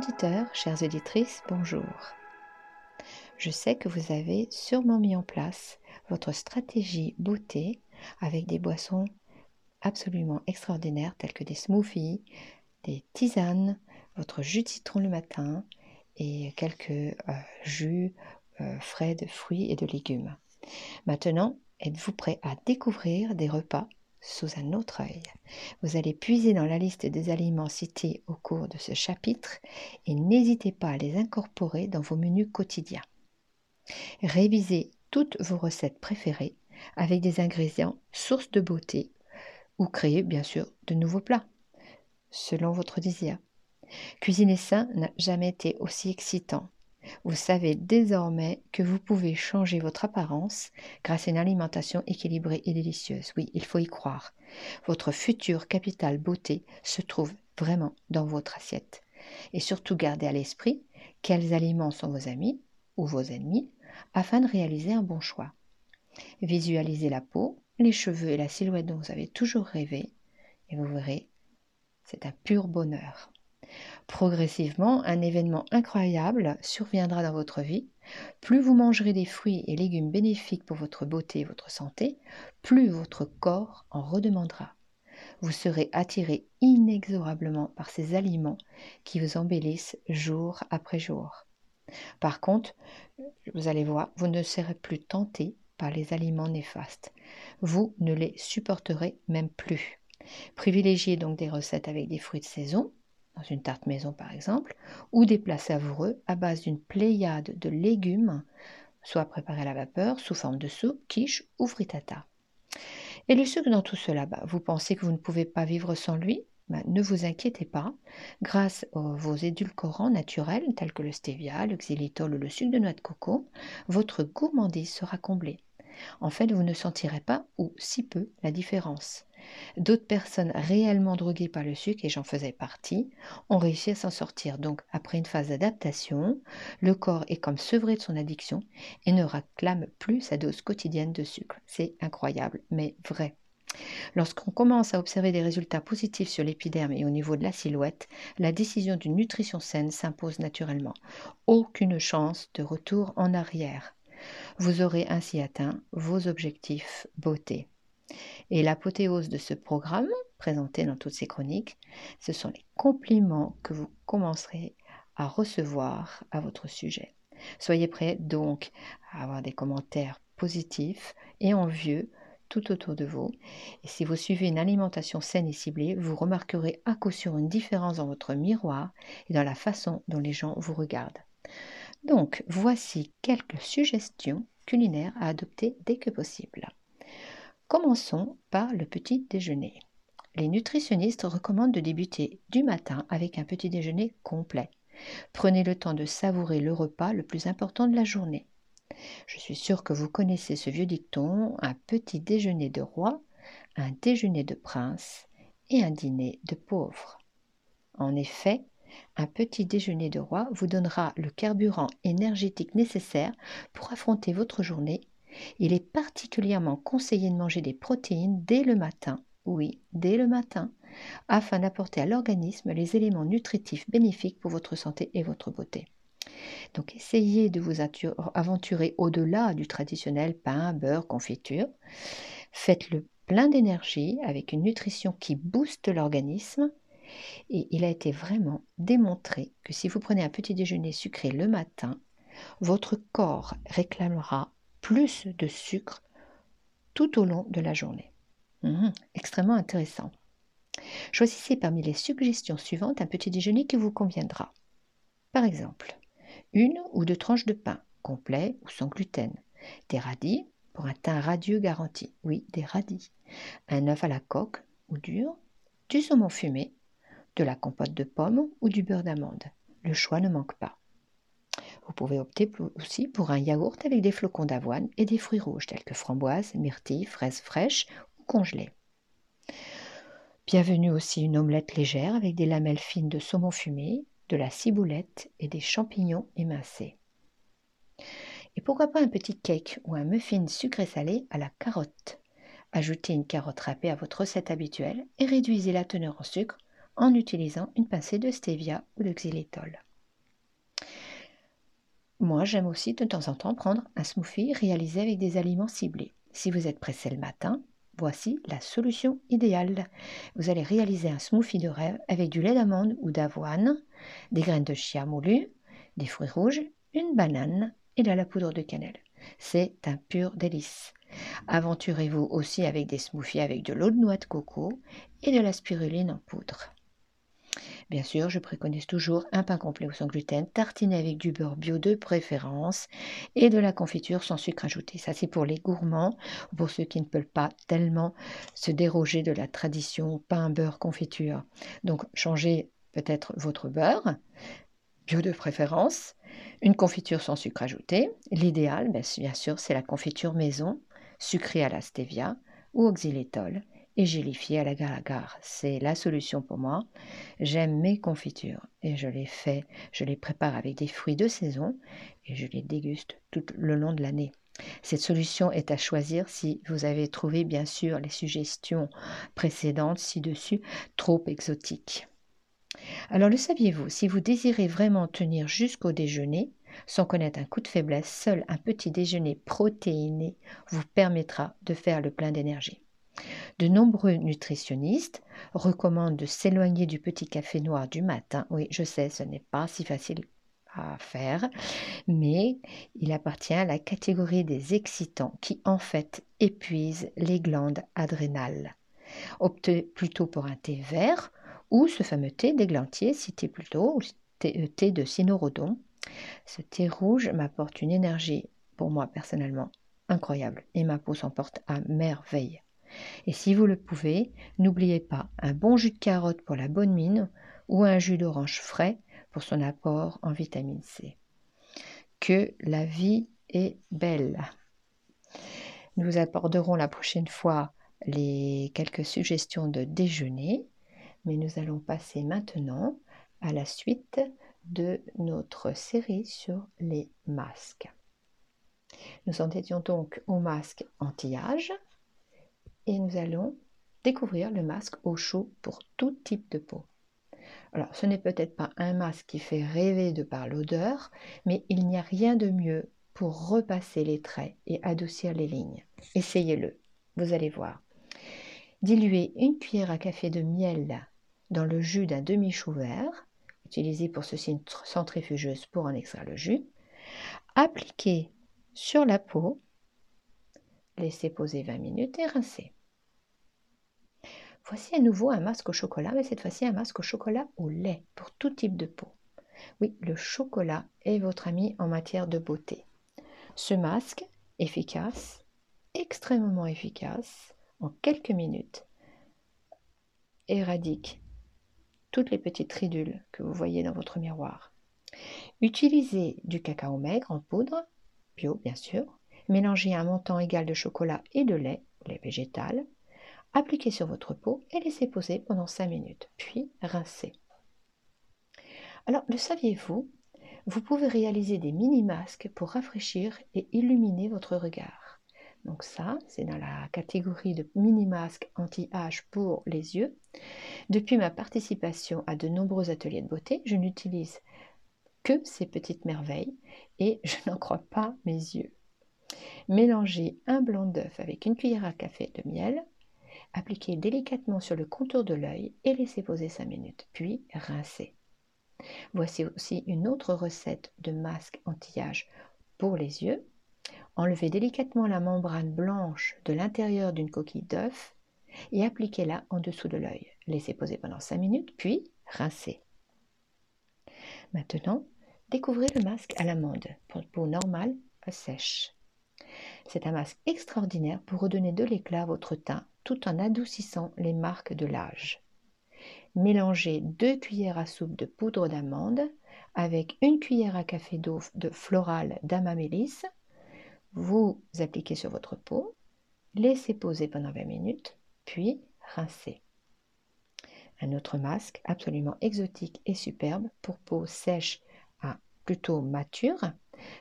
auditeurs, chères auditrices, bonjour. Je sais que vous avez sûrement mis en place votre stratégie beauté avec des boissons absolument extraordinaires telles que des smoothies, des tisanes, votre jus de citron le matin et quelques euh, jus euh, frais de fruits et de légumes. Maintenant, êtes-vous prêt à découvrir des repas sous un autre œil. Vous allez puiser dans la liste des aliments cités au cours de ce chapitre et n'hésitez pas à les incorporer dans vos menus quotidiens. Révisez toutes vos recettes préférées avec des ingrédients sources de beauté ou créez bien sûr de nouveaux plats selon votre désir. Cuisiner sain n'a jamais été aussi excitant vous savez désormais que vous pouvez changer votre apparence grâce à une alimentation équilibrée et délicieuse. Oui, il faut y croire. Votre futur capital beauté se trouve vraiment dans votre assiette. Et surtout gardez à l'esprit quels aliments sont vos amis ou vos ennemis afin de réaliser un bon choix. Visualisez la peau, les cheveux et la silhouette dont vous avez toujours rêvé et vous verrez, c'est un pur bonheur. Progressivement, un événement incroyable surviendra dans votre vie. Plus vous mangerez des fruits et légumes bénéfiques pour votre beauté et votre santé, plus votre corps en redemandera. Vous serez attiré inexorablement par ces aliments qui vous embellissent jour après jour. Par contre, vous allez voir, vous ne serez plus tenté par les aliments néfastes. Vous ne les supporterez même plus. Privilégiez donc des recettes avec des fruits de saison, dans une tarte maison par exemple, ou des plats savoureux à base d'une pléiade de légumes, soit préparés à la vapeur sous forme de soupe, quiche ou frittata. Et le sucre dans tout cela, bah, vous pensez que vous ne pouvez pas vivre sans lui? Bah, Ne vous inquiétez pas, grâce à vos édulcorants naturels tels que le stevia, le xylitol ou le sucre de noix de coco, votre gourmandise sera comblée. En fait, vous ne sentirez pas, ou si peu, la différence. D'autres personnes réellement droguées par le sucre, et j'en faisais partie, ont réussi à s'en sortir. Donc, après une phase d'adaptation, le corps est comme sevré de son addiction et ne réclame plus sa dose quotidienne de sucre. C'est incroyable, mais vrai. Lorsqu'on commence à observer des résultats positifs sur l'épiderme et au niveau de la silhouette, la décision d'une nutrition saine s'impose naturellement. Aucune chance de retour en arrière. Vous aurez ainsi atteint vos objectifs beauté. Et l'apothéose de ce programme, présenté dans toutes ces chroniques, ce sont les compliments que vous commencerez à recevoir à votre sujet. Soyez prêts donc à avoir des commentaires positifs et envieux tout autour de vous. Et si vous suivez une alimentation saine et ciblée, vous remarquerez à coup sûr une différence dans votre miroir et dans la façon dont les gens vous regardent. Donc, voici quelques suggestions culinaires à adopter dès que possible. Commençons par le petit déjeuner. Les nutritionnistes recommandent de débuter du matin avec un petit déjeuner complet. Prenez le temps de savourer le repas le plus important de la journée. Je suis sûre que vous connaissez ce vieux dicton un petit déjeuner de roi, un déjeuner de prince et un dîner de pauvre. En effet, un petit déjeuner de roi vous donnera le carburant énergétique nécessaire pour affronter votre journée il est particulièrement conseillé de manger des protéines dès le matin, oui, dès le matin, afin d'apporter à l'organisme les éléments nutritifs bénéfiques pour votre santé et votre beauté. Donc essayez de vous aventurer au-delà du traditionnel pain, beurre, confiture. Faites-le plein d'énergie avec une nutrition qui booste l'organisme. Et il a été vraiment démontré que si vous prenez un petit déjeuner sucré le matin, votre corps réclamera plus de sucre tout au long de la journée. Mmh, extrêmement intéressant. Choisissez parmi les suggestions suivantes un petit déjeuner qui vous conviendra. Par exemple, une ou deux tranches de pain, complet ou sans gluten, des radis pour un teint radieux garanti, oui, des radis, un œuf à la coque ou dur, du saumon fumé, de la compote de pommes ou du beurre d'amande. Le choix ne manque pas. Vous pouvez opter aussi pour un yaourt avec des flocons d'avoine et des fruits rouges tels que framboises, myrtilles, fraises fraîches ou congelées. Bienvenue aussi une omelette légère avec des lamelles fines de saumon fumé, de la ciboulette et des champignons émincés. Et pourquoi pas un petit cake ou un muffin sucré salé à la carotte. Ajoutez une carotte râpée à votre recette habituelle et réduisez la teneur en sucre en utilisant une pincée de stevia ou de xylitol. Moi, j'aime aussi de temps en temps prendre un smoothie réalisé avec des aliments ciblés. Si vous êtes pressé le matin, voici la solution idéale. Vous allez réaliser un smoothie de rêve avec du lait d'amande ou d'avoine, des graines de chia moulues, des fruits rouges, une banane et de la poudre de cannelle. C'est un pur délice. Aventurez-vous aussi avec des smoothies avec de l'eau de noix de coco et de la spiruline en poudre. Bien sûr, je préconise toujours un pain complet ou sans gluten, tartiné avec du beurre bio de préférence et de la confiture sans sucre ajouté. Ça, c'est pour les gourmands ou pour ceux qui ne peuvent pas tellement se déroger de la tradition pain, beurre, confiture. Donc, changez peut-être votre beurre, bio de préférence, une confiture sans sucre ajouté. L'idéal, bien sûr, c'est la confiture maison, sucrée à la stevia ou et gélifié à la gare C'est la solution pour moi. J'aime mes confitures et je les fais, je les prépare avec des fruits de saison et je les déguste tout le long de l'année. Cette solution est à choisir si vous avez trouvé bien sûr les suggestions précédentes ci-dessus trop exotiques. Alors le saviez-vous, si vous désirez vraiment tenir jusqu'au déjeuner, sans connaître un coup de faiblesse, seul un petit déjeuner protéiné vous permettra de faire le plein d'énergie. De nombreux nutritionnistes recommandent de s'éloigner du petit café noir du matin. Oui, je sais, ce n'est pas si facile à faire, mais il appartient à la catégorie des excitants qui en fait épuisent les glandes adrénales. Optez plutôt pour un thé vert ou ce fameux thé d'églantier cité plus tôt, thé, euh, thé de cynorhodon. Ce thé rouge m'apporte une énergie, pour moi personnellement, incroyable et ma peau s'en porte à merveille. Et si vous le pouvez, n'oubliez pas un bon jus de carotte pour la bonne mine ou un jus d'orange frais pour son apport en vitamine C. Que la vie est belle. Nous aborderons la prochaine fois les quelques suggestions de déjeuner, mais nous allons passer maintenant à la suite de notre série sur les masques. Nous en étions donc au masque anti-âge et nous allons découvrir le masque au chaud pour tout type de peau. Alors, ce n'est peut-être pas un masque qui fait rêver de par l'odeur, mais il n'y a rien de mieux pour repasser les traits et adoucir les lignes. Essayez-le, vous allez voir. Diluez une cuillère à café de miel dans le jus d'un demi-chou vert. Utilisez pour ceci une centrifugeuse pour en extraire le jus. Appliquez sur la peau Laissez poser 20 minutes et rincez. Voici à nouveau un masque au chocolat, mais cette fois-ci un masque au chocolat au lait pour tout type de peau. Oui, le chocolat est votre ami en matière de beauté. Ce masque, efficace, extrêmement efficace, en quelques minutes, éradique toutes les petites ridules que vous voyez dans votre miroir. Utilisez du cacao maigre en poudre, bio bien sûr, Mélangez un montant égal de chocolat et de lait, lait végétal. Appliquez sur votre peau et laissez poser pendant 5 minutes, puis rincez. Alors, le saviez-vous? Vous pouvez réaliser des mini-masques pour rafraîchir et illuminer votre regard. Donc ça, c'est dans la catégorie de mini-masques anti-âge pour les yeux. Depuis ma participation à de nombreux ateliers de beauté, je n'utilise que ces petites merveilles et je n'en crois pas mes yeux. Mélangez un blanc d'œuf avec une cuillère à café de miel. Appliquez délicatement sur le contour de l'œil et laissez poser 5 minutes, puis rincez. Voici aussi une autre recette de masque anti-âge pour les yeux. Enlevez délicatement la membrane blanche de l'intérieur d'une coquille d'œuf et appliquez-la en dessous de l'œil. Laissez poser pendant 5 minutes, puis rincez. Maintenant, découvrez le masque à l'amande pour peau normale sèche. C'est un masque extraordinaire pour redonner de l'éclat à votre teint tout en adoucissant les marques de l'âge. Mélangez deux cuillères à soupe de poudre d'amande avec une cuillère à café d'eau de floral d'amamélis. Vous appliquez sur votre peau, laissez poser pendant 20 minutes, puis rincez. Un autre masque absolument exotique et superbe pour peau sèche à plutôt mature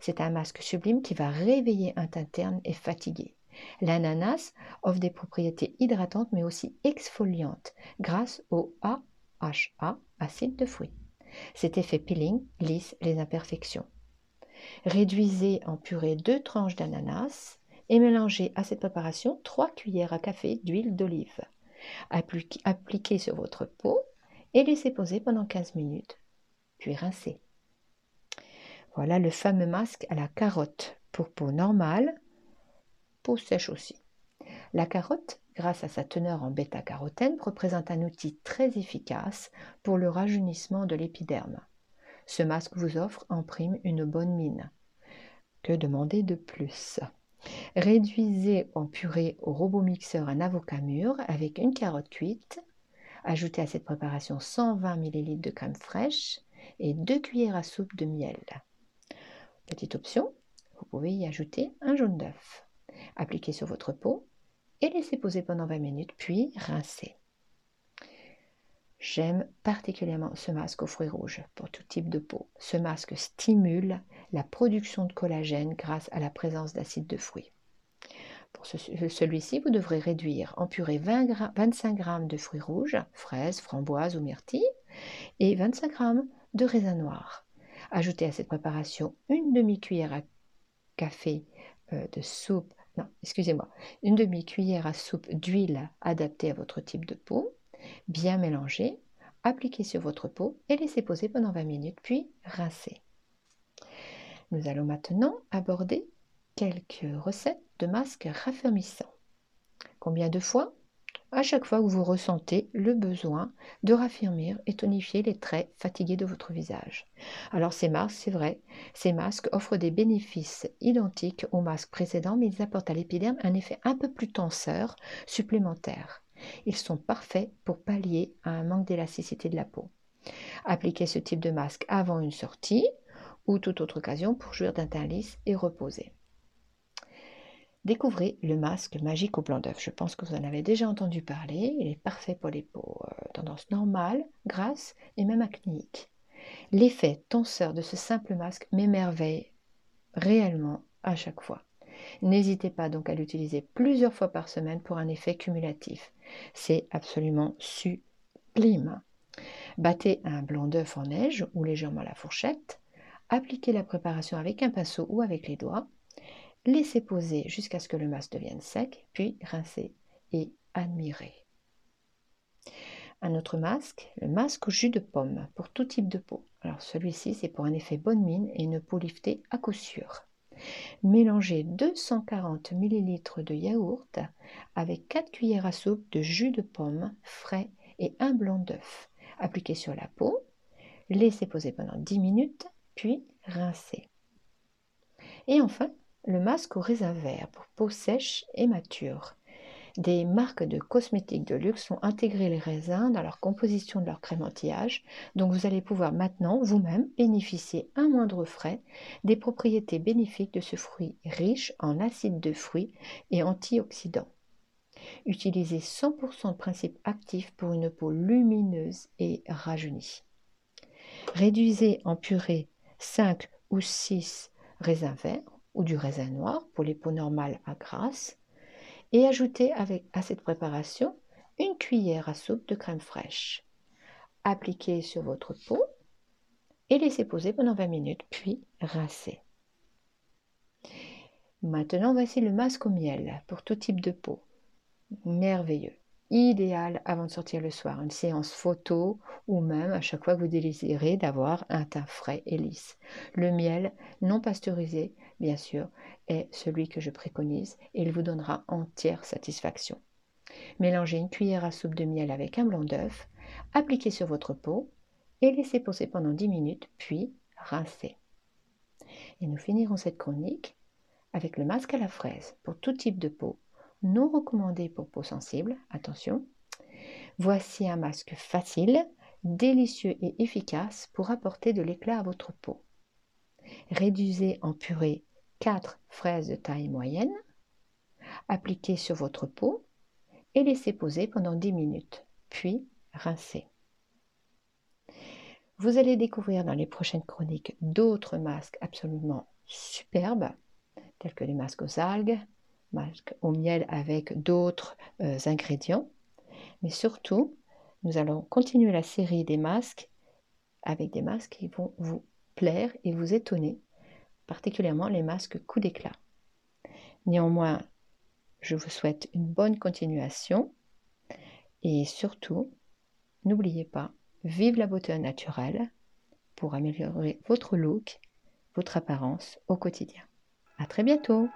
c'est un masque sublime qui va réveiller un teint terne et fatigué. L'ananas offre des propriétés hydratantes mais aussi exfoliantes grâce au AHA, acide de fruits. Cet effet peeling lisse les imperfections. Réduisez en purée deux tranches d'ananas et mélangez à cette préparation 3 cuillères à café d'huile d'olive. Appliquez sur votre peau et laissez poser pendant 15 minutes, puis rincez. Voilà le fameux masque à la carotte pour peau normale, peau sèche aussi. La carotte, grâce à sa teneur en bêta-carotène, représente un outil très efficace pour le rajeunissement de l'épiderme. Ce masque vous offre en prime une bonne mine. Que demander de plus? Réduisez en purée au robot mixeur un avocat mûr avec une carotte cuite. Ajoutez à cette préparation 120 ml de crème fraîche et 2 cuillères à soupe de miel. Petite option, vous pouvez y ajouter un jaune d'œuf. Appliquez sur votre peau et laissez poser pendant 20 minutes, puis rincez. J'aime particulièrement ce masque aux fruits rouges pour tout type de peau. Ce masque stimule la production de collagène grâce à la présence d'acide de fruits. Pour celui-ci, vous devrez réduire en purée 25 g de fruits rouges, fraises, framboises ou myrtilles, et 25 g de raisin noir. Ajoutez à cette préparation une demi-cuillère à café euh, de soupe, non, excusez-moi, une demi-cuillère à soupe d'huile adaptée à votre type de peau, bien mélanger, appliquez sur votre peau et laissez poser pendant 20 minutes, puis rincez. Nous allons maintenant aborder quelques recettes de masques raffermissants. Combien de fois? À chaque fois que vous ressentez le besoin de raffermir et tonifier les traits fatigués de votre visage. Alors ces masques, c'est vrai, ces masques offrent des bénéfices identiques aux masques précédents, mais ils apportent à l'épiderme un effet un peu plus tenseur supplémentaire. Ils sont parfaits pour pallier à un manque d'élasticité de la peau. Appliquez ce type de masque avant une sortie ou toute autre occasion pour jouir d'un teint lisse et reposé. Découvrez le masque magique au blanc d'œuf. Je pense que vous en avez déjà entendu parler. Il est parfait pour les peaux euh, tendance normale, grasse et même acnéique. L'effet tenseur de ce simple masque m'émerveille réellement à chaque fois. N'hésitez pas donc à l'utiliser plusieurs fois par semaine pour un effet cumulatif. C'est absolument sublime. Battez un blanc d'œuf en neige ou légèrement à la fourchette. Appliquez la préparation avec un pinceau ou avec les doigts. Laissez poser jusqu'à ce que le masque devienne sec, puis rincez et admirez. Un autre masque, le masque au jus de pomme pour tout type de peau. Alors celui-ci, c'est pour un effet bonne mine et une peau liftée à coup sûr. Mélangez 240 ml de yaourt avec 4 cuillères à soupe de jus de pomme frais et un blanc d'œuf. Appliquez sur la peau, laissez poser pendant 10 minutes, puis rincez. Et enfin, le masque au raisin vert pour peau sèche et mature. Des marques de cosmétiques de luxe ont intégré les raisins dans leur composition de leur crème anti-âge, donc vous allez pouvoir maintenant vous-même bénéficier à moindre frais des propriétés bénéfiques de ce fruit riche en acides de fruits et antioxydants. Utilisez 100% de principe actif pour une peau lumineuse et rajeunie. Réduisez en purée 5 ou 6 raisins verts ou du raisin noir pour les peaux normales à grasse et ajoutez avec, à cette préparation une cuillère à soupe de crème fraîche. Appliquez sur votre peau et laissez poser pendant 20 minutes, puis rincez. Maintenant, voici le masque au miel pour tout type de peau. Merveilleux. Idéal avant de sortir le soir, une séance photo ou même à chaque fois que vous désirez d'avoir un teint frais et lisse. Le miel non pasteurisé bien sûr, est celui que je préconise et il vous donnera entière satisfaction. Mélangez une cuillère à soupe de miel avec un blanc d'œuf, appliquez sur votre peau et laissez poser pendant 10 minutes, puis rincez. Et nous finirons cette chronique avec le masque à la fraise pour tout type de peau, non recommandé pour peau sensible, attention. Voici un masque facile, délicieux et efficace pour apporter de l'éclat à votre peau. Réduisez en purée 4 fraises de taille moyenne, appliquez sur votre peau et laissez poser pendant 10 minutes, puis rincez. Vous allez découvrir dans les prochaines chroniques d'autres masques absolument superbes, tels que les masques aux algues, masques au miel avec d'autres euh, ingrédients. Mais surtout, nous allons continuer la série des masques avec des masques qui vont vous plaire et vous étonner particulièrement les masques coup d'éclat. Néanmoins, je vous souhaite une bonne continuation et surtout, n'oubliez pas, vive la beauté naturelle pour améliorer votre look, votre apparence au quotidien. À très bientôt!